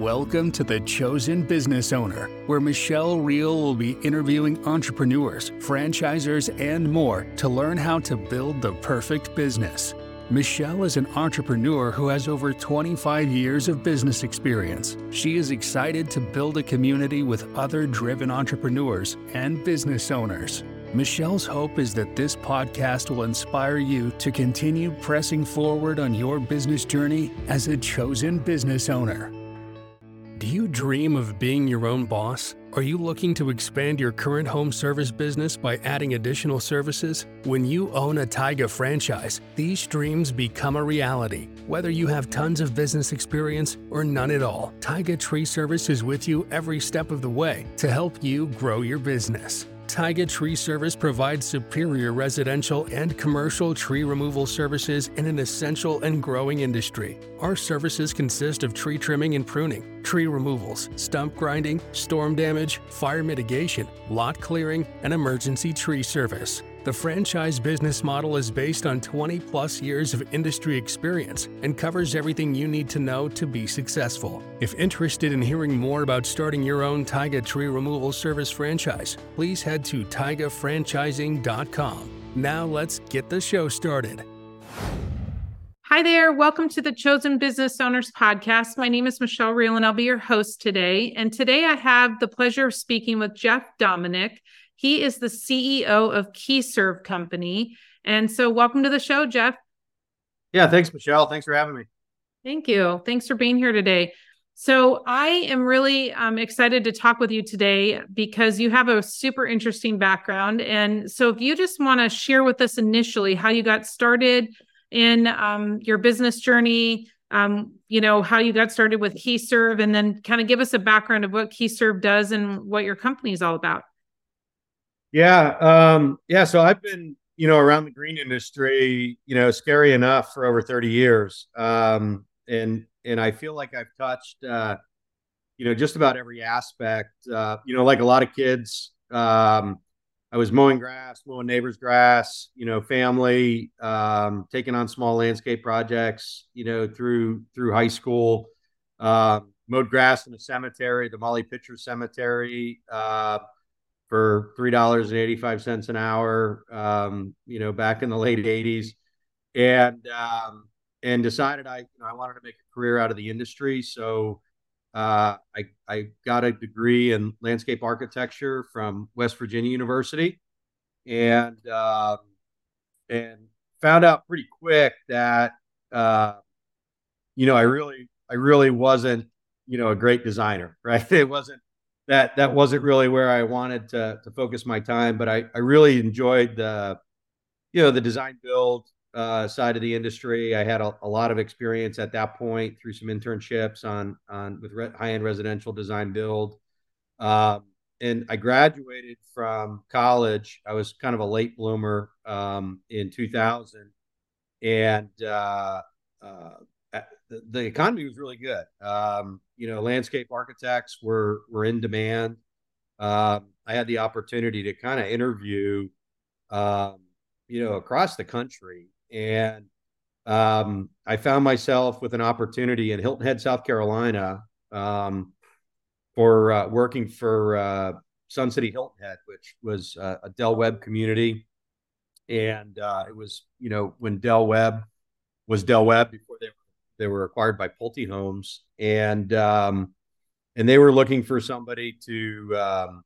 Welcome to The Chosen Business Owner, where Michelle Riehl will be interviewing entrepreneurs, franchisors, and more to learn how to build the perfect business. Michelle is an entrepreneur who has over 25 years of business experience. She is excited to build a community with other driven entrepreneurs and business owners. Michelle's hope is that this podcast will inspire you to continue pressing forward on your business journey as a chosen business owner. Dream of being your own boss? Are you looking to expand your current home service business by adding additional services? When you own a Taiga franchise, these dreams become a reality. Whether you have tons of business experience or none at all, Taiga Tree Service is with you every step of the way to help you grow your business. Taiga Tree Service provides superior residential and commercial tree removal services in an essential and growing industry. Our services consist of tree trimming and pruning, tree removals, stump grinding, storm damage, fire mitigation, lot clearing, and emergency tree service. The franchise business model is based on 20 plus years of industry experience and covers everything you need to know to be successful. If interested in hearing more about starting your own Taiga tree removal service franchise, please head to taigafranchising.com. Now let's get the show started. Hi there. Welcome to the Chosen Business Owners Podcast. My name is Michelle Riehl and I'll be your host today. And today I have the pleasure of speaking with Jeff Domenick. He is the CEO of KeyServ Company. And so, welcome to the show, Jeff. Yeah, thanks, Michelle. Thanks for having me. Thank you. Thanks for being here today. So, I am really um, excited to talk with you today because you have a super interesting background. And so, if you just want to share with us initially how you got started in um, your business journey, um, you know, how you got started with KeyServ, and then kind of give us a background of what KeyServ does and what your company is all about. Yeah, um, yeah. So I've been, you know, around the green industry, you know, scary enough for over thirty years, um, and and I feel like I've touched, uh, you know, just about every aspect. Uh, you know, like a lot of kids, um, I was mowing grass, mowing neighbors' grass, you know, family, um, taking on small landscape projects, you know, through through high school. Uh, mowed grass in a cemetery, the Molly Pitcher Cemetery. Uh, for three dollars and eighty five cents an hour. Um, you know, back in the late '80s, and um, and decided I you know, I wanted to make a career out of the industry. So uh, I I got a degree in landscape architecture from West Virginia University, and um, and found out pretty quick that uh, you know I really I really wasn't you know a great designer, right? It wasn't that that wasn't really where I wanted to to focus my time, but I I really enjoyed the you know the design build uh, side of the industry. I had a, a, lot of experience at that point through some internships on on with re- high end residential design build. Um, and I graduated from college. I was kind of a late bloomer um, in 2000, and uh, uh, the, the economy was really good. Um, you know, landscape architects were were in demand. Um, I had the opportunity to kind of interview, um, you know, across the country, and um, I found myself with an opportunity in Hilton Head, South Carolina, um, for uh, working for uh, Sun City Hilton Head, which was uh, a Del Webb community, and uh, it was you know when Del Webb was Del Webb before they were they were acquired by Pulte Homes, and um, and they were looking for somebody to um,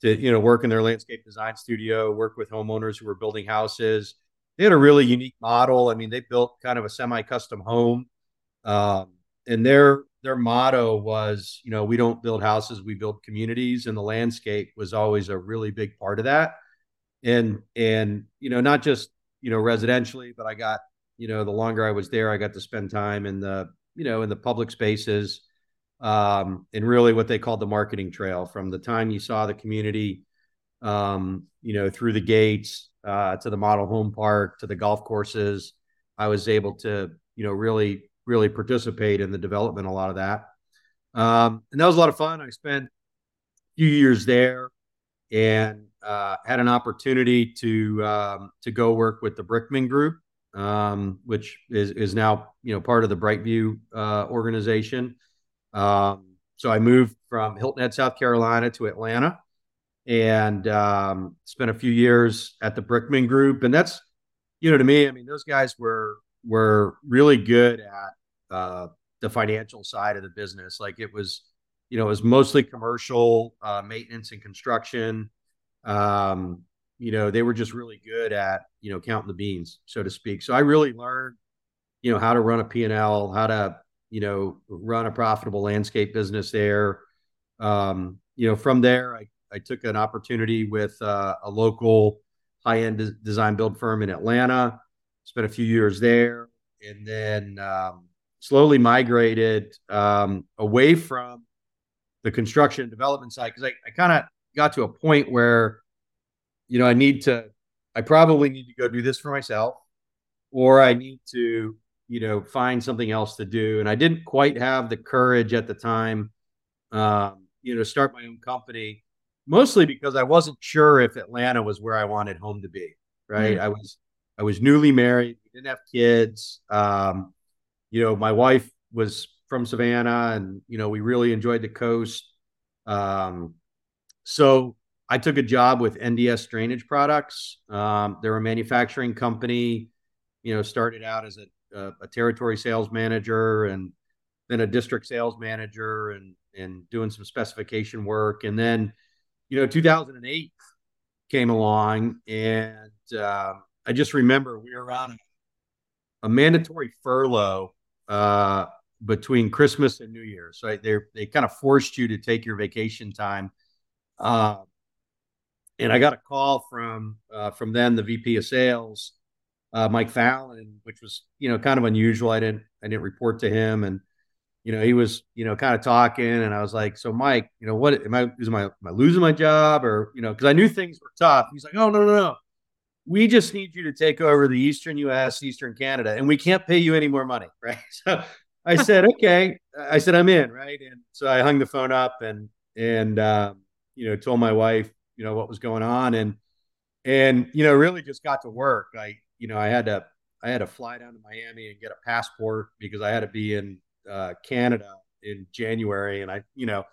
to you know work in their landscape design studio, work with homeowners who were building houses. They had a really unique model. I mean, they built kind of a semi-custom home, um, and their their motto was, you know, we don't build houses, we build communities, and the landscape was always a really big part of that. And and you know, not just you know residentially, but I got you know, the longer I was there, I got to spend time in the, you know, in the public spaces, um, and really what they called the marketing trail from the time you saw the community, um, you know, through the gates uh, to the model home park to the golf courses. I was able to, you know, really, really participate in the development, a lot of that. Um, and that was a lot of fun. I spent a few years there and uh, had an opportunity to um, to go work with the Brickman Group, um, which is is now you know part of the Brightview uh, organization. Um, so I moved from Hilton Head, South Carolina to Atlanta and um, spent a few years at the Brickman Group. And that's, you know, to me, I mean, those guys were were really good at uh, the financial side of the business. Like it was, you know, it was mostly commercial uh, maintenance and construction. Um, you know, they were just really good at, you know, counting the beans, so to speak. So I really learned, you know, how to run a P&L, how to, you know, run a profitable landscape business there. Um, you know, from there, I, I took an opportunity with uh, a local high-end des- design build firm in Atlanta, spent a few years there, and then um, slowly migrated um, away from the construction and development side because I, I kind of got to a point where, you know, I need to, I probably need to go do this for myself, or I need to, you know, find something else to do. And I didn't quite have the courage at the time, um, you know, to start my own company, mostly because I wasn't sure if Atlanta was where I wanted home to be. Right. Mm-hmm. I was, I was newly married, didn't have kids. Um, you know, my wife was from Savannah and, you know, we really enjoyed the coast. Um, so I took a job with NDS Drainage Products. Um, they're a manufacturing company, you know, started out as a, a, a, territory sales manager and then a district sales manager and, and doing some specification work. And then, you know, 2008 came along and uh, I just remember we were on a, a mandatory furlough uh, between Christmas and New Year's. So they they kind of forced you to take your vacation time. Uh, and I got a call from uh, from then the VP of Sales, uh, Mike Fallon, which was you know kind of unusual. I didn't I didn't report to him, and you know he was you know kind of talking, and I was like, so Mike, you know what am I is my am I losing my job or you know because I knew things were tough. He's like, oh no no no, we just need you to take over the Eastern US, Eastern Canada, and we can't pay you any more money. Right. So I said, okay. I said, I'm in. Right. And so I hung the phone up and, and, uh, you know, told my wife, you know, what was going on. And, and, you know, really just got to work. I, you know, I had to, I had to fly down to Miami and get a passport because I had to be in uh, Canada in January. And I, you know,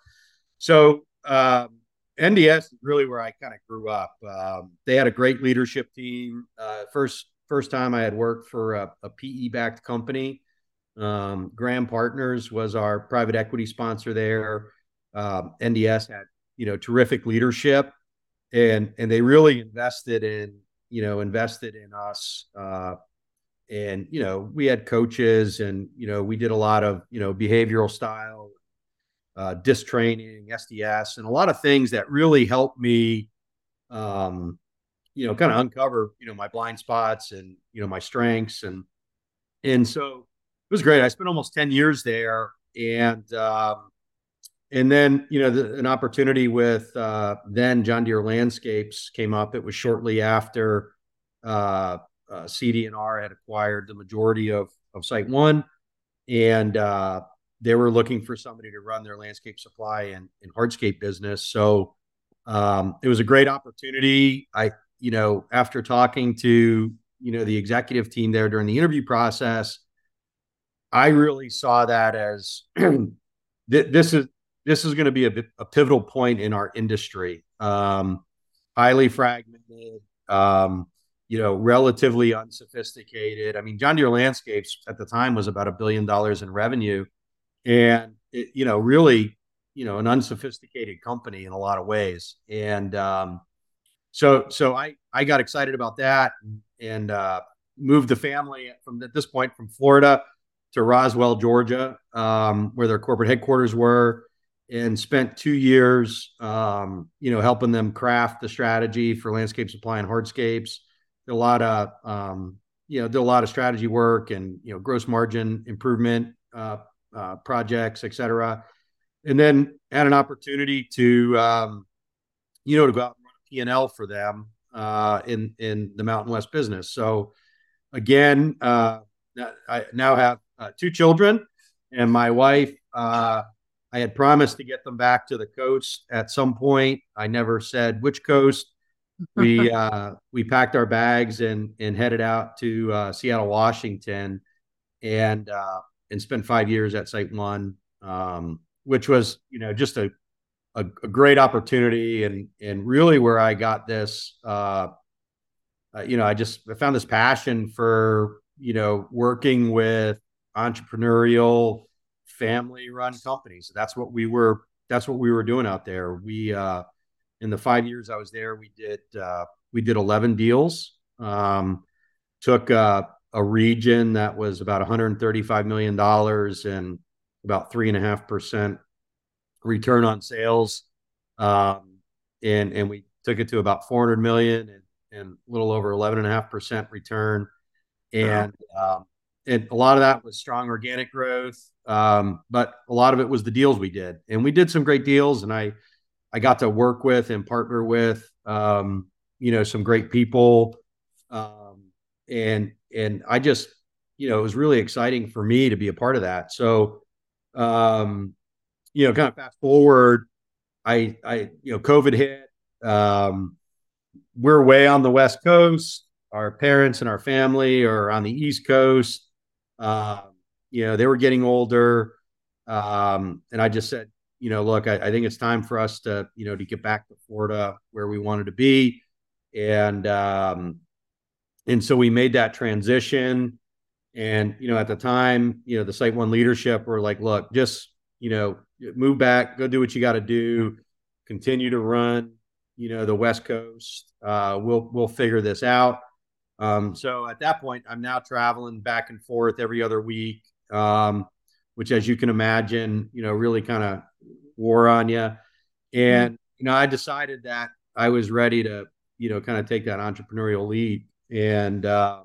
so, um, NDS is really where I kind of grew up. Um, they had a great leadership team. Uh, first first time I had worked for a, a PE backed company. Um, Graham Partners was our private equity sponsor there. Um, NDS had you know terrific leadership, and and they really invested in you know invested in us. Uh, and you know we had coaches, and you know we did a lot of you know behavioral style uh, disc training, SDS, and a lot of things that really helped me, um, you know, kind of uncover, you know, my blind spots and, you know, my strengths. And, and so it was great. I spent almost 10 years there. And, um, and then, you know, the, an opportunity with uh, then John Deere Landscapes came up. It was shortly after uh, uh, CD&R had acquired the majority of, of SiteOne, And, uh, they were looking for somebody to run their landscape supply and, and hardscape business. So um, it was a great opportunity. I, you know, after talking to, you know, the executive team there during the interview process, I really saw that as th- this is this is going to be a, a, pivotal point in our industry. Um, highly fragmented, um, you know, relatively unsophisticated. I mean, John Deere Landscapes at the time was about a billion dollars in revenue and it, you know, really, you know, an unsophisticated company in a lot of ways. And um, so, so I I got excited about that and, uh, moved the family from at this point from Florida to Roswell, Georgia, um, where their corporate headquarters were, and spent two years, um, you know, helping them craft the strategy for landscape supply and hardscapes. Did a lot of, um, you know, did a lot of strategy work and you know, gross margin improvement uh, uh, projects, et cetera. And then had an opportunity to, um, you know, to go out and run a P&L for them uh, in, in the Mountain West business. So again, uh, I now have uh, two children and my wife, uh, I had promised to get them back to the coast at some point. I never said which coast. We uh, we packed our bags and and headed out to uh, Seattle, Washington, and uh, and spent five years at SiteOne. Um, which was you know just a a, a great opportunity and and really where I got this. Uh, uh, you know, I just I found this passion for you know working with entrepreneurial family run companies. That's what we were. That's what we were doing out there. We uh, in the five years I was there, we did uh, we did eleven deals. Um, took uh, a region that was about 135 million dollars and about three and a half percent return on sales, um, and and we took it to about 400 million and, and a little over 11 and a half percent return, and um, and a lot of that was strong organic growth, um, but a lot of it was the deals we did, and we did some great deals, and I I got to work with and partner with um, you know some great people, um, and and I just you know it was really exciting for me to be a part of that. So um, you know, kind of fast forward, I I you know COVID hit. Um, we're way on the West Coast. Our parents and our family are on the East Coast uh, you know, they were getting older. Um, and I just said, you know, look, I, I, think it's time for us to, you know, to get back to Florida where we wanted to be. And, um, and so we made that transition. And, you know, at the time, you know, the SiteOne leadership were like, look, just, you know, move back, go do what you got to do, continue to run, you know, the West Coast. Uh, we'll, we'll figure this out. Um, so at that point, I'm now traveling back and forth every other week, um, which, as you can imagine, you know, really kind of wore on you. And you know, I decided that I was ready to, you know, kind of take that entrepreneurial lead and uh,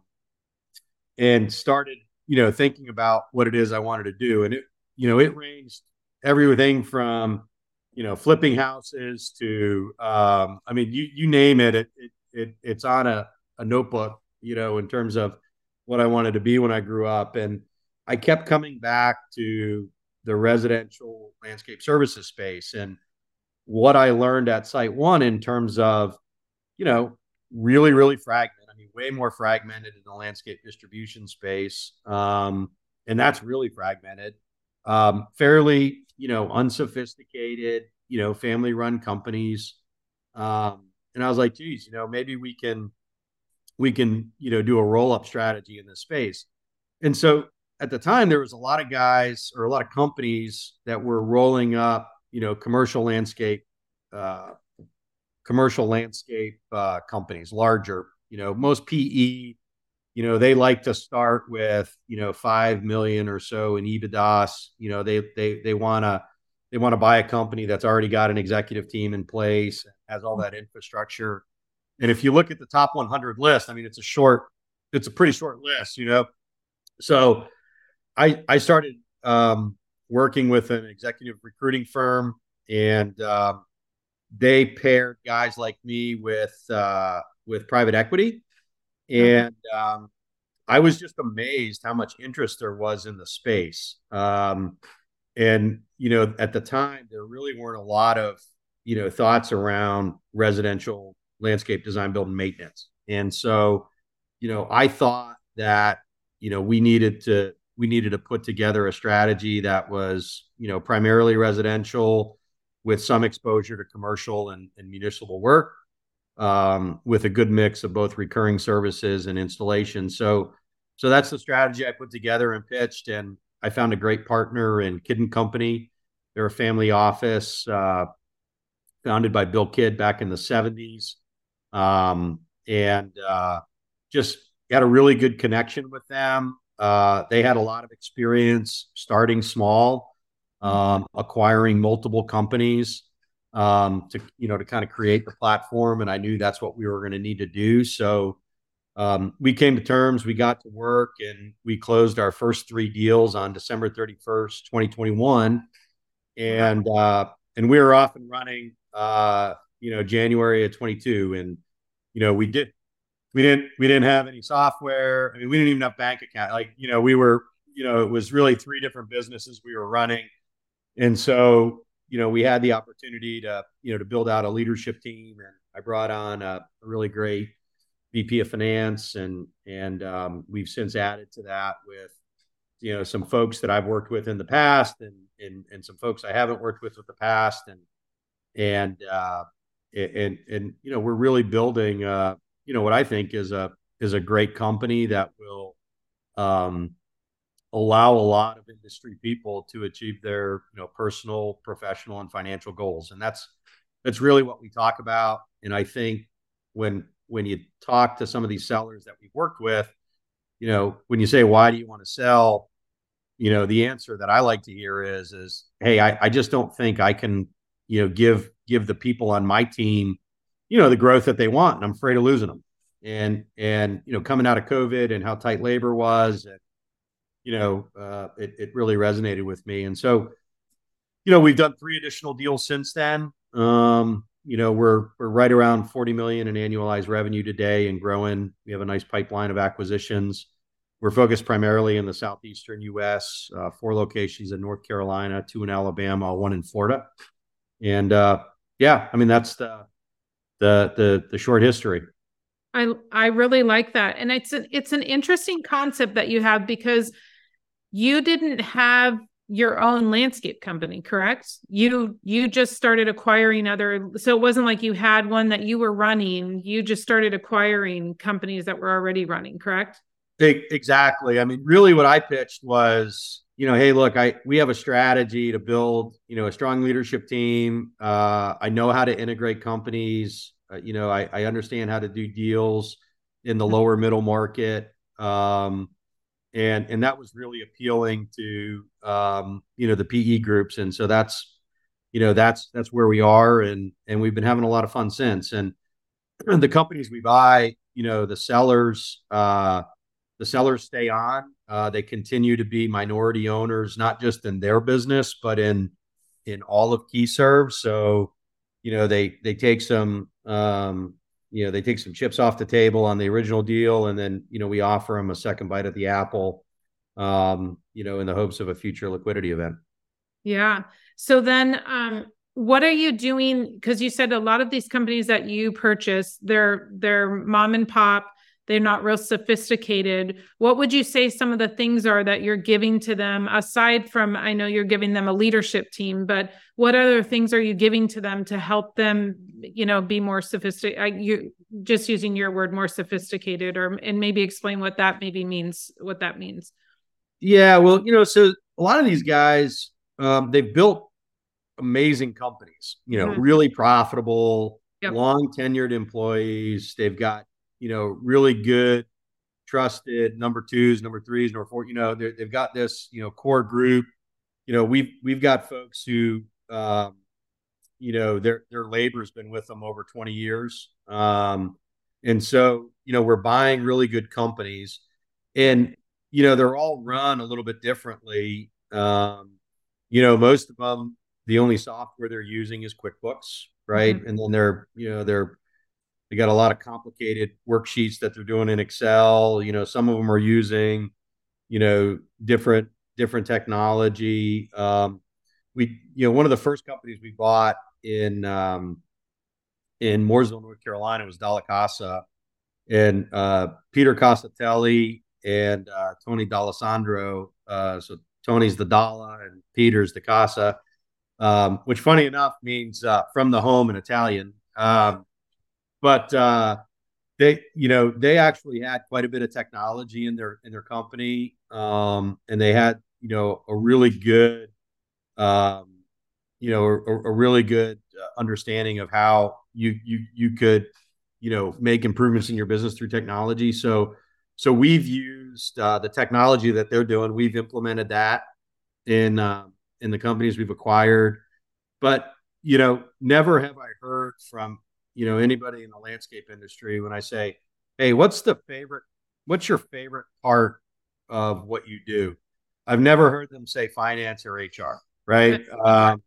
and started, you know, thinking about what it is I wanted to do. And it, you know, it ranged everything from, you know, flipping houses to, um, I mean, you you name it, it, it, it it's on a a notebook, you know, in terms of what I wanted to be when I grew up. And I kept coming back to the residential landscape services space and what I learned at SiteOne in terms of, you know, really, really fragmented. I mean, way more fragmented in the landscape distribution space. Um, and that's really fragmented. Um, fairly, you know, unsophisticated, you know, family run companies. Um, and I was like, geez, you know, maybe we can we can you know do a roll up strategy in this space. And so at the time there was a lot of guys or a lot of companies that were rolling up you know commercial landscape uh, commercial landscape uh, companies larger you know most pe you know they like to start with you know 5 million or so in EBITDAs you know they they they want to they want to buy a company that's already got an executive team in place has all that infrastructure and if you look at the top 100 list, I mean, it's a short, it's a pretty short list, you know. So I I started um, working with an executive recruiting firm, and um, they paired guys like me with uh, with private equity, and um, I was just amazed how much interest there was in the space. Um, and you know, at the time, there really weren't a lot of you know thoughts around residential landscape design, build, and maintenance. And so, you know, I thought that you know we needed to we needed to put together a strategy that was you know primarily residential with some exposure to commercial and, and municipal work um, with a good mix of both recurring services and installation. So so that's the strategy i put together and pitched and i found a great partner in kidd and company. They're a family office uh, founded by bill kidd back in the 70s um, and uh, just had a really good connection with them. Uh, they had a lot of experience starting small, um, acquiring multiple companies um, to you know to kind of create the platform, and I knew that's what we were going to need to do. So um, we came to terms, we got to work, and we closed our first three deals on December thirty first, twenty twenty one, and uh, and we were off and running. Uh, you know, January of 22. And, you know, we did, we didn't, we didn't have any software. I mean, we didn't even have bank account. Like, you know, we were, you know, it was really three different businesses we were running. And so, you know, we had the opportunity to, you know, to build out a leadership team. And I brought on a, really great VP of finance. And, and um, we've since added to that with you know some folks that I've worked with in the past, and and and some folks I haven't worked with in the past, and and uh, and and you know we're really building uh, you know what I think is a is a great company that will um, allow a lot of industry people to achieve their you know personal, professional, and financial goals, and that's that's really what we talk about. And I think when when you talk to some of these sellers that we've worked with, you know, when you say why do you want to sell, you know, the answer that I like to hear is is hey, I, I just don't think I can, you know, give give the people on my team, you know, the growth that they want, and I'm afraid of losing them and and you know coming out of COVID and how tight labor was, and, you know, uh, it it really resonated with me. And so, you know, we've done three additional deals since then. Um, you know, we're we're right around 40 million in annualized revenue today and growing. We have a nice pipeline of acquisitions. We're focused primarily in the southeastern U.S. Uh, four locations in North Carolina, two in Alabama, one in Florida, and uh, yeah, I mean that's the the the the short history. I I really like that. And it's an it's an interesting concept that you have because you didn't have your own landscape company, correct? You you just started acquiring other so it wasn't like you had one that you were running, you just started acquiring companies that were already running, correct? Exactly. I mean, really what I pitched was, you know, hey, look, I we have a strategy to build, you know, a strong leadership team. Uh, I know how to integrate companies. Uh, you know, I, I understand how to do deals in the lower middle market. Um, and and that was really appealing to um, you know the PE groups, and so that's you know that's that's where we are, and and we've been having a lot of fun since. And the companies we buy, you know, the sellers, uh, the sellers stay on. Uh, they continue to be minority owners, not just in their business, but in in all of KeyServ. So you know they they take some um, you know they take some chips off the table on the original deal and then you know we offer them a second bite at the apple um, you know in the hopes of a future liquidity event. Yeah. So then um, what are you doing? Because you said a lot of these companies that you purchase they're they're mom and pop they're not real sophisticated what would you say some of the things are that you're giving to them aside from i know you're giving them a leadership team but what other things are you giving to them to help them you know be more sophisticated you just using your word more sophisticated or and maybe explain what that maybe means what that means yeah well you know so a lot of these guys um, they've built amazing companies you know mm-hmm. really profitable yep. long tenured employees they've got you know, really good, trusted number twos, number threes, number four. You know, they've got this, you know, core group. You know, we've we've got folks who, um, you know, their their labor's been with them over twenty years, um, and so you know, we're buying really good companies, and you know, they're all run a little bit differently. Um, you know, most of them, the only software they're using is QuickBooks, right? Mm-hmm. And then they're, you know, they're they got a lot of complicated worksheets that they're doing in Excel. You know, some of them are using, you know, different different technology. Um, we, you know, one of the first companies we bought in um, in Mooresville, North Carolina, was Dalla Casa, and uh, Peter Costatelli and uh, Tony D'Alessandro. Uh, so Tony's the Dalla and Peter's the Casa, um, which, funny enough, means uh, from the home in Italian. Um, but uh, they, you know, they actually had quite a bit of technology in their in their company, um, and they had, you know, a really good, um, you know, a, a really good uh, understanding of how you you you could, you know, make improvements in your business through technology. So, so we've used uh, the technology that they're doing. We've implemented that in uh, in the companies we've acquired, but you know, never have I heard from you know anybody in the landscape industry when I say, "Hey, what's the favorite? What's your favorite part of what you do?" I've never heard them say finance or HR, right? um,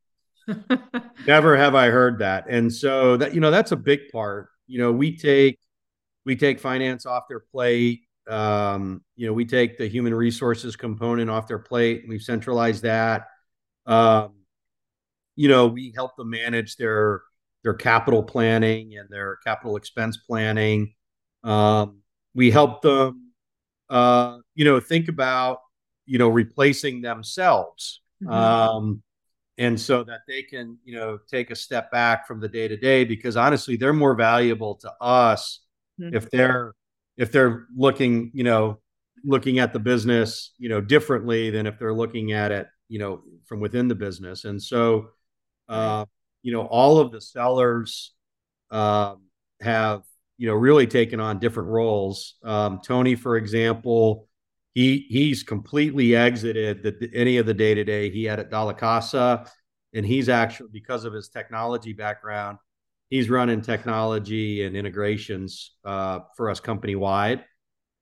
never have I heard that, and so that you know that's a big part. You know, we take we take finance off their plate. Um, you know, we take the human resources component off their plate. We've centralized that. Um, you know, we help them manage their their capital planning and their capital expense planning. Um, we help them, uh, you know, think about you know, replacing themselves. Mhm. Um, and so that they can, you know, take a step back from the day to day because honestly, they're more valuable to us Mhm. if they're if they're looking, you know, looking at the business, you know, differently than if they're looking at it, you know, from within the business. And so, uh, you know, all of the sellers um, have, you know, really taken on different roles. Um, Tony, for example, he he's completely exited the, any of the day to day he had at Dalla Casa, and he's actually because of his technology background, he's running technology and integrations uh, for us company wide.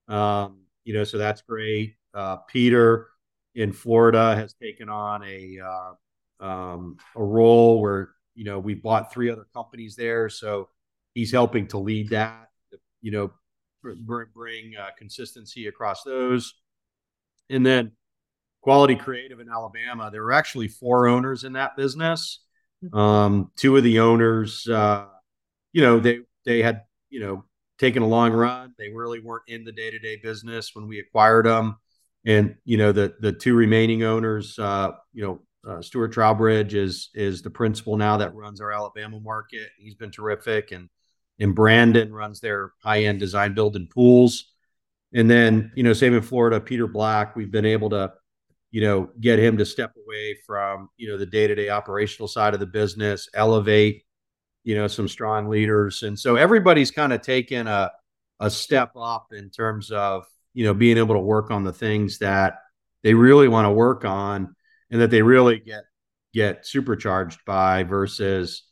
Um, you know, so that's great. Uh, Peter in Florida has taken on a uh, um, a role where you know we bought three other companies there, so he's helping to lead that. You know, br- bring uh, consistency across those, and then Quality Creative in Alabama. There were actually four owners in that business. Um, two of the owners, uh, you know, they they had you know taken a long run. They really weren't in the day to day business when we acquired them, and you know the the two remaining owners, uh, you know. Uh, Stuart Trowbridge is is the principal now that runs our Alabama market. He's been terrific, and and Brandon runs their high end design build and pools. And then you know, same in Florida, Peter Black. We've been able to you know, get him to step away from, you know, the day-to-day operational side of the business, elevate, you know, some strong leaders. And so everybody's kind of taken a a step up in terms of, you know, being able to work on the things that they really want to work on and that they really get get supercharged by versus,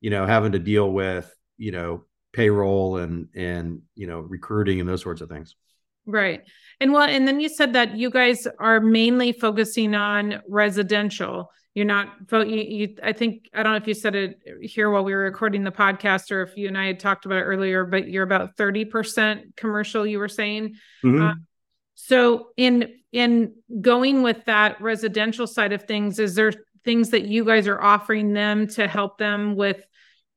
you know, having to deal with, you know, payroll and and, you know, recruiting and those sorts of things. Right. And well, and then you said that you guys are mainly focusing on residential. You're not, you, you, I think, I don't know if you said it here while we were recording the podcast or if you and I had talked about it earlier, but you're about 30% commercial, you were saying. Mhm. Uh, so in in going with that residential side of things, is there things that you guys are offering them to help them with,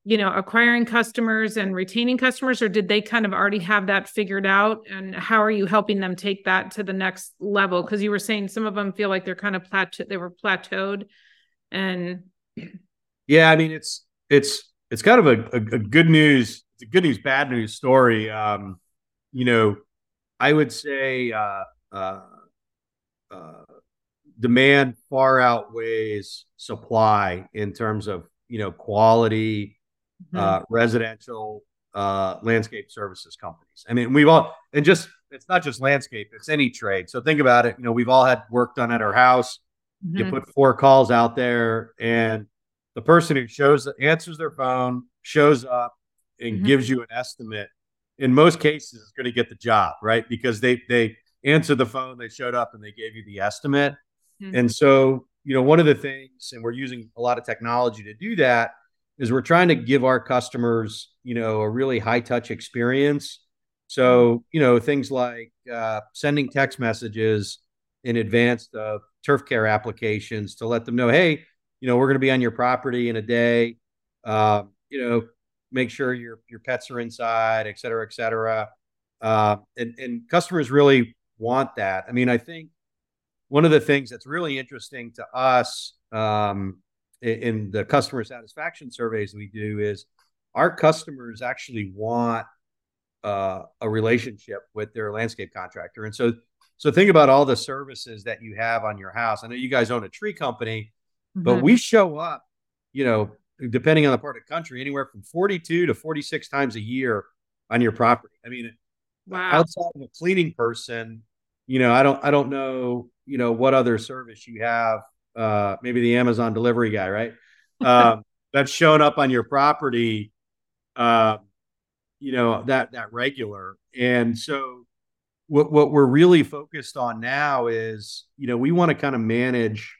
you know, acquiring customers and retaining customers, or did they kind of already have that figured out? And how are you helping them take that to the next level? Because you were saying some of them feel like they're kind of plateau, they were plateaued, and Yeah, I mean it's it's it's kind of a, a, a good news, it's a good news, bad news story. Um, you know, I would say uh, uh, uh, demand far outweighs supply in terms of you know quality, uh, residential uh, landscape services companies. I mean, we've all and just it's not just landscape; it's any trade. So think about it. You know, we've all had work done at our house. You Mhm. put four calls out there, and the person who shows answers their phone shows up and Mhm. gives you an estimate. In most cases, is going to get the job, right? Because they they answered the phone, they showed up, and they gave you the estimate. Mhm. And so, you know, one of the things, and we're using a lot of technology to do that, is we're trying to give our customers, you know, a really high touch experience. So, you know, things like uh, sending text messages in advance of turf care applications to let them know, hey, you know, we're going to be on your property in a day. Uh, you know, make sure your your pets are inside, et cetera, et cetera. Uh, and and customers really want that. I mean, I think one of the things that's really interesting to us um, in, the customer satisfaction surveys we do is our customers actually want uh, a relationship with their landscape contractor, and so so think about all the services that you have on your house. I know you guys own a tree company, but Mhm. we show up, you know, depending on the part of the country, anywhere from 42 to 46 times a year on your property. I mean, wow. outside of a cleaning person, you know, I don't I don't know, you know, what other service you have. Uh maybe the Amazon delivery guy, right? Um that's shown up on your property uh, you know, that that regular. And so what what we're really focused on now is, you know, we want to kind of manage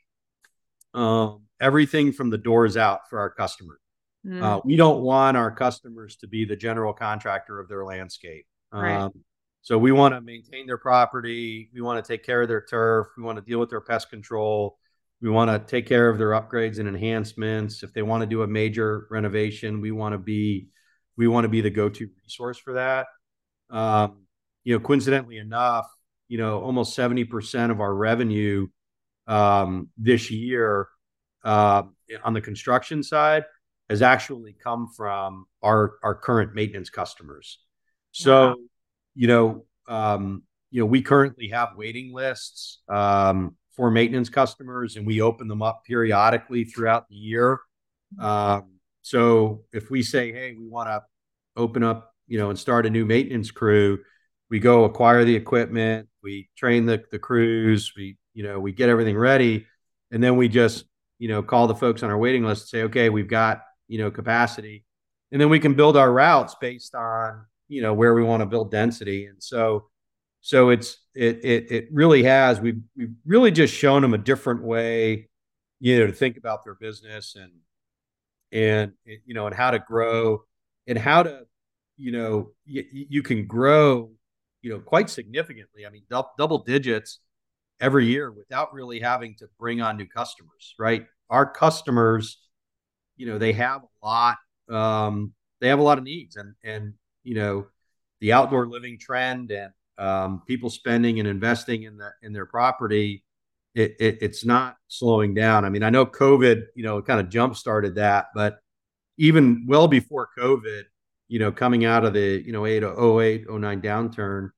um everything from the doors out for our customers. Mm. Uh, we don't want our customers to be the general contractor of their landscape. Right. Um, so we want to maintain their property. We want to take care of their turf. We want to deal with their pest control. We want to take care of their upgrades and enhancements. If they want to do a major renovation, we want to be we want to be the go-to resource for that. Um, you know, coincidentally enough, you know, almost 70% of our revenue um, this year uh, on the construction side has actually come from our our current maintenance customers. So, wow. You know, um, you know, we currently have waiting lists um, for maintenance customers, and we open them up periodically throughout the year. Um, so, if we say, "Hey, we want to open up," you know, and start a new maintenance crew, we go acquire the equipment, we train the the crews, we you know, we get everything ready, and then we just you know call the folks on our waiting list and say, "Okay, we've got you know capacity," and then we can build our routes based on you know where we want to build density, and so so it's it it it really has we've we've really just shown them a different way, you know, to think about their business and and you know and how to grow and how to you know you, you can grow you know quite significantly. I mean, du- double digits every year without really having to bring on new customers, right? Our customers, you know, they have a lot, um, they have a lot of needs and, and, you know, the outdoor living trend and um, people spending and investing in the, in their property, it, it, it's not slowing down. I mean, I know COVID, you know, kind of jump started that, but even well before COVID, you know, coming out of the, you know, 8, 08, 09 downturn,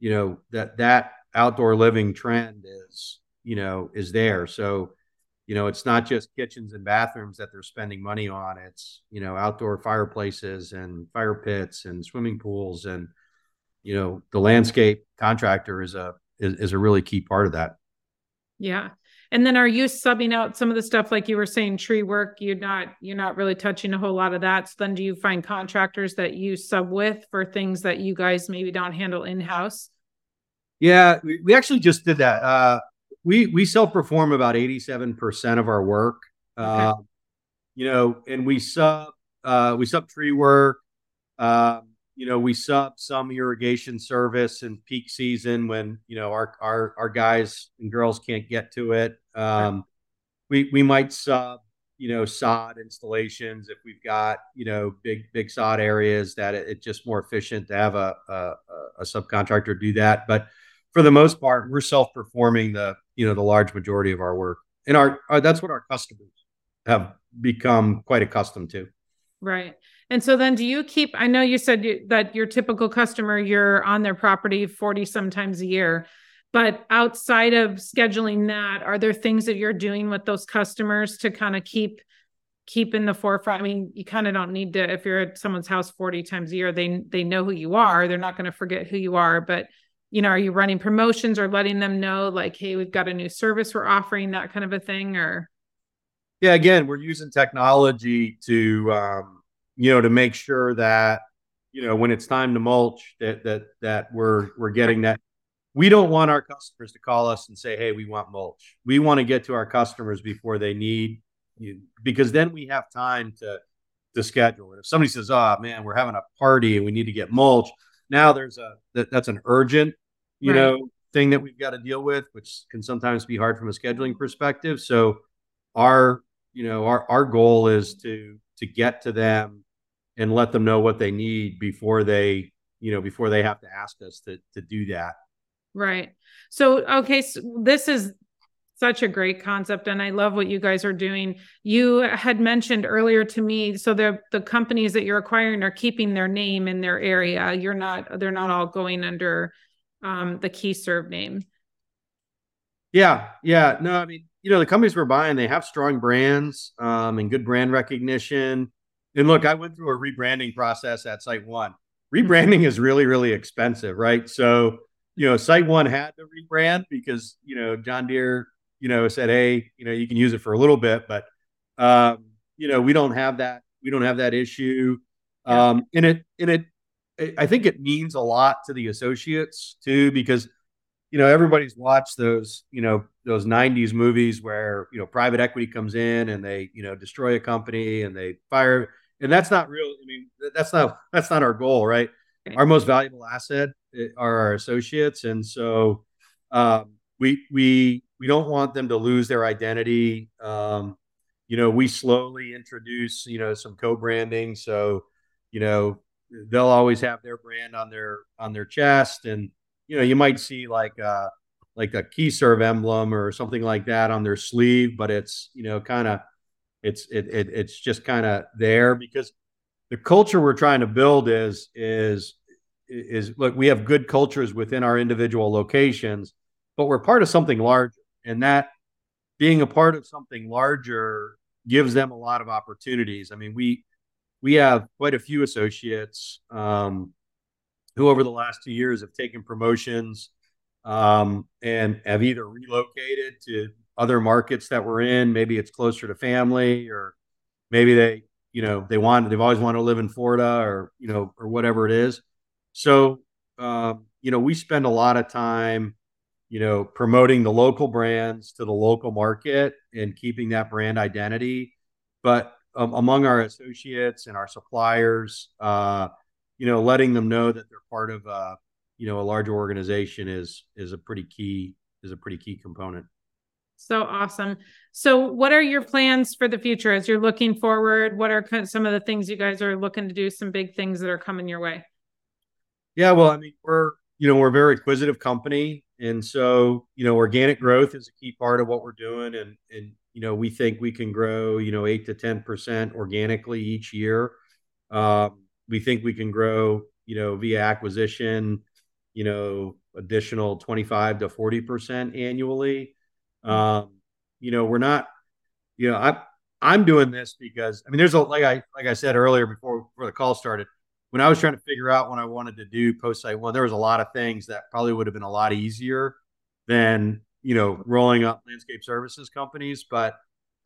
you know, that, that outdoor living trend is you know is there so you know it's not just kitchens and bathrooms that they're spending money on it's you know outdoor fireplaces and fire pits and swimming pools and you know the landscape contractor is a is, is a really key part of that. Yeah. And then are you subbing out some of the stuff like you were saying tree work? You're not you're not really touching a whole lot of that. So then do you find contractors that you sub with for things that you guys maybe don't handle in-house? Yeah, we, we actually just did that. Uh, we we self perform about eighty seven percent of our work. Okay. Uh, you know, and we sub uh, we sub tree work. Um, you know, we sub some irrigation service in peak season when you know our our our guys and girls can't get to it. Um, we we might sub you know sod installations if we've got you know big big sod areas that it, it's just more efficient to have a, a, a subcontractor do that. But for the most part, we're self-performing the you know the large majority of our work, and our, our that's what our customers have become quite accustomed to. Right. And so then do you keep I know you said you, that your typical customer you're on their property 40 sometimes a year but outside of scheduling that are there things that you're doing with those customers to kind of keep keep in the forefront i mean you kind of don't need to if you're at someone's house 40 times a year they they know who you are they're not going to forget who you are but you know, are you running promotions or letting them know like, hey, we've got a new service we're offering, that kind of a thing? Or yeah, again, we're using technology to um, you know, to make sure that, you know, when it's time to mulch, that that that we're we're getting that. We don't want our customers to call us and say, hey, we want mulch. We want to get to our customers before they need you because then we have time to to schedule it. If somebody says, oh man, we're having a party and we need to get mulch now there's a that, that's an urgent, you right. know, thing that we've got to deal with, which can sometimes be hard from a scheduling perspective. So our, you know, our our goal is to to get to them and let them know what they need before they, you know, before they have to ask us to to do that. Right. So okay, so this is such a great concept and i love what you guys are doing. You had mentioned earlier to me so the the companies that you're acquiring are keeping their name in their area. You're not they're not all going under um, the KeyServ name. Yeah yeah no i mean you know the companies we're buying they have strong brands um, and good brand recognition. And look i went through a rebranding process at SiteOne. Rebranding is really really expensive right? So you know, SiteOne had to rebrand because, you know, John Deere you know, said, hey, you know, you can use it for a little bit, but um, you know, we don't have that. We don't have that issue. Yeah. Um, and it and it, it, I think it means a lot to the associates too, because you know everybody's watched those you know those 90s movies where you know private equity comes in and they you know destroy a company and they fire and that's not real i mean that's not that's not our goal right our most valuable asset eh, are our associates and so um, we we we don't want them to lose their identity. Um, you know, we slowly introduce, you know, some co-branding. So, you know, they'll always have their brand on their on their chest, and you know, you might see like uh like a KeyServ emblem or something like that on their sleeve, but it's you know kind of it's it, it it's just kind of there because the culture we're trying to build is is is look we have good cultures within our individual locations, but we're part of something larger, and that being a part of something larger gives them a lot of opportunities. I mean, we we have quite a few associates um, who, over the last two years, have taken promotions um, and have either relocated to other markets that we're in. Maybe it's closer to family, or maybe they, you know, they want they've always wanted to live in Florida, or you know, or whatever it is. So, um, you know, we spend a lot of time, you know, promoting the local brands to the local market and keeping that brand identity. But um, among our associates and our suppliers, uh, you know, letting them know that they're part of, uh, you know, a larger organization is is a pretty key is a pretty key component. So awesome. So, what are your plans for the future as you're looking forward? What are some of the things you guys are looking to do? Some big things that are coming your way. Yeah, well, I mean, we're you know we're a very acquisitive company, and so you know organic growth is a key part of what we're doing, and and you know we think we can grow you know eight to ten percent organically each year. Um, we think we can grow you know via acquisition, you know additional twenty five to forty percent annually. Um, you know we're not, you know I I'm doing this because I mean there's a like I like I said earlier before before the call started when I was trying to figure out what I wanted to do post SiteOne, there was a lot of things that probably would have been a lot easier than you know rolling up landscape services companies. But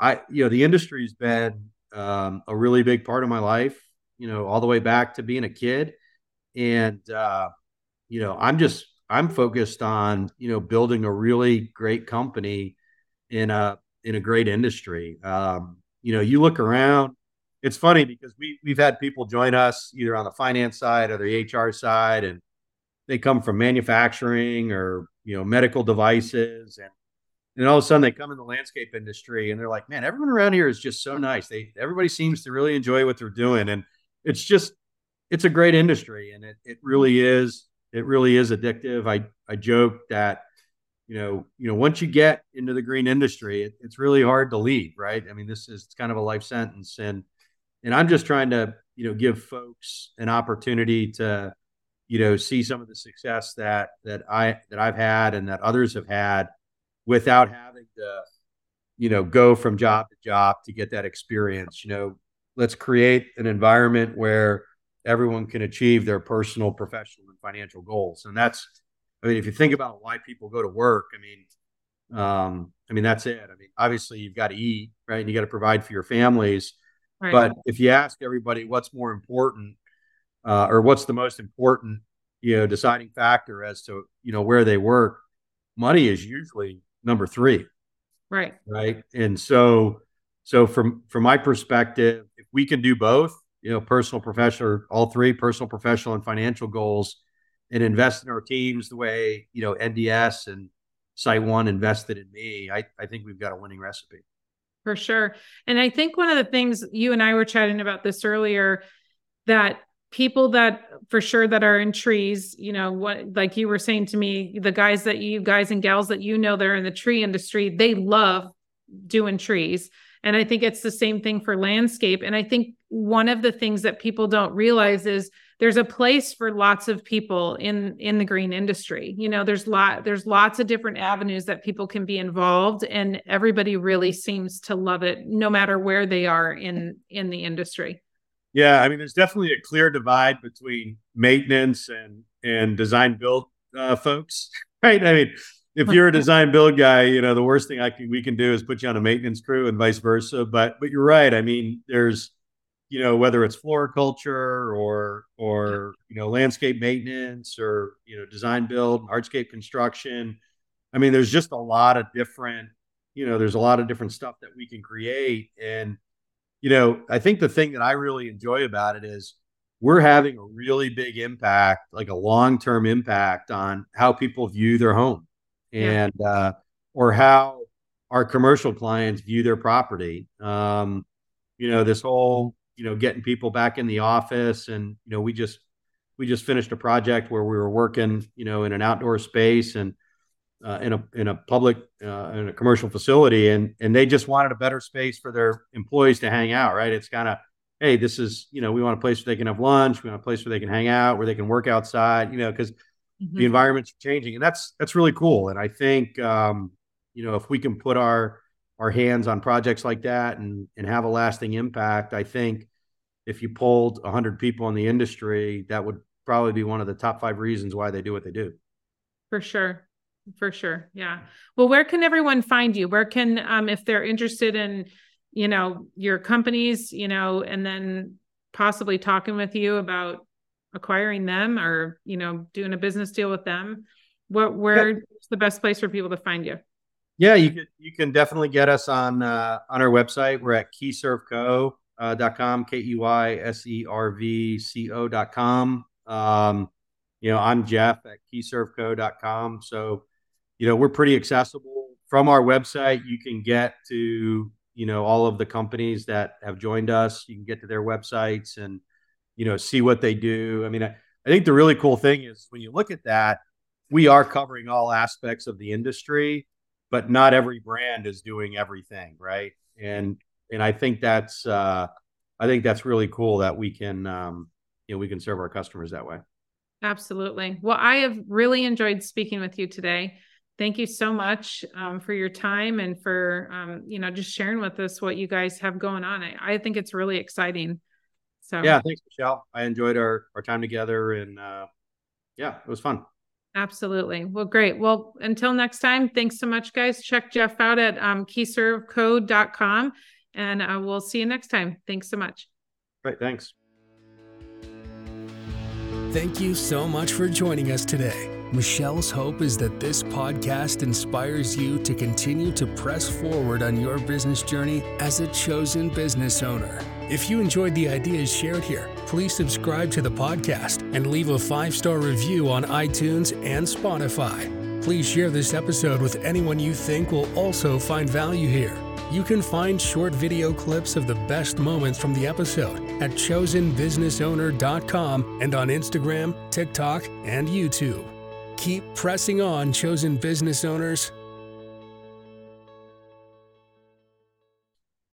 I, you know, the industry's been um, a really big part of my life. You know, all the way back to being a kid, and uh, you know, I'm just I'm focused on you know building a really great company in a in a great industry. Um, you know, you look around it's funny because we we've had people join us either on the finance side or the HR side, and they come from manufacturing or you know medical devices, and and all of a sudden they come in the landscape industry and they're like, man, everyone around here is just so nice. They everybody seems to really enjoy what they're doing, and it's just it's a great industry, and it it really is it really is addictive. I I joke that you know, you know, once you get into the green industry, it, it's really hard to leave, right? I mean, this is kind of a life sentence, and and I'm just trying to you know give folks an opportunity to you know see some of the success that that I that I've had and that others have had without having to you know go from job to job to get that experience. You know let's create an environment where everyone can achieve their personal professional and financial goals. And that's i mean if you think about why people go to work i mean um i mean that's it. I mean obviously you've got to eat right? And you got to provide for your families Right. But if you ask everybody what's more important, uh, or what's the most important, you know, deciding factor as to you know where they work, money is usually number three. Right. Right. And so, so from from my perspective, if we can do both, you know, personal, professional, all three, personal, professional, and financial goals, and invest in our teams the way you know NDS and SiteOne invested in me, I, I think we've got a winning recipe. For sure. And I think one of the things you and I were chatting about this earlier that people that for sure that are in trees, you know, what like you were saying to me, the guys that you guys and gals that you know they're in the tree industry, they love doing trees. And I think it's the same thing for landscape. And I think one of the things that people don't realize is there's a place for lots of people in in the green industry. You know there's lot there's lots of different avenues that people can be involved and everybody really seems to love it no matter where they are in in the industry. Yeah i mean there's definitely a clear divide between maintenance and and design build uh, folks right? I mean if you're a design build guy you know the worst thing i can we can do is put you on a maintenance crew and vice versa but but you're right. I mean there's you know whether it's floriculture or or you know landscape maintenance or you know design build hardscape construction. I mean there's just a lot of different you know there's a lot of different stuff that we can create. And you know i think the thing that i really enjoy about it is we're having a really big impact like a long-term impact on how people view their home and yeah. uh or how our commercial clients view their property. Um you know this whole you know, getting people back in the office. And, you know, we just, we just finished a project where we were working, you know, in an outdoor space and uh, in a in a public uh, in a commercial facility, and and they just wanted a better space for their employees to hang out. Right? It's kind of hey, this is you know we want a place where they can have lunch, we want a place where they can hang out, where they can work outside. You know, because mm-hmm. the environment's changing, and that's that's really cool. And I think um, you know if we can put our our hands on projects like that and and have a lasting impact, I think if you polled 100 people in the industry, that would probably be one of the top five reasons why they do what they do. For sure. For sure. Yeah. Well, where can everyone find you? Where can, um, if they're interested in, you know, your companies, you know, and then possibly talking with you about acquiring them or, you know, doing a business deal with them, what, where's yeah. the best place for people to find you? Yeah, you can, you can definitely get us on, uh, on our website. We're at uh, K E Y S E R V C O.com. Um, you know, I'm Jeff at keyservco.com. So, you know, we're pretty accessible from our website. You can get to, you know, all of the companies that have joined us. You can get to their websites and, you know, see what they do. I mean, I, I think the really cool thing is when you look at that, we are covering all aspects of the industry, but not every brand is doing everything, right? And and I think that's uh, I think that's really cool that we can um, you know we can serve our customers that way. Absolutely. Well i have really enjoyed speaking with you today. Thank you so much um, for your time and for um, you know just sharing with us what you guys have going on. I, I, think it's really exciting. So yeah thanks michelle. I enjoyed our our time together and uh, yeah it was fun. Absolutely. Well great. Well until next time thanks so much guys. Check jeff out at um, and uh, we'll see you next time thanks so much great thanks Thank you so much for joining us today. Michelle's hope is that this podcast inspires you to continue to press forward on your business journey as a chosen business owner. If you enjoyed the ideas shared here, please subscribe to the podcast and leave a five star review on iTunes and Spotify. Please share this episode with anyone you think will also find value here. You can find short video clips of the best moments from the episode at chosenbusinessowner.com and on Instagram, TikTok, and YouTube. Keep pressing on, chosen business owners.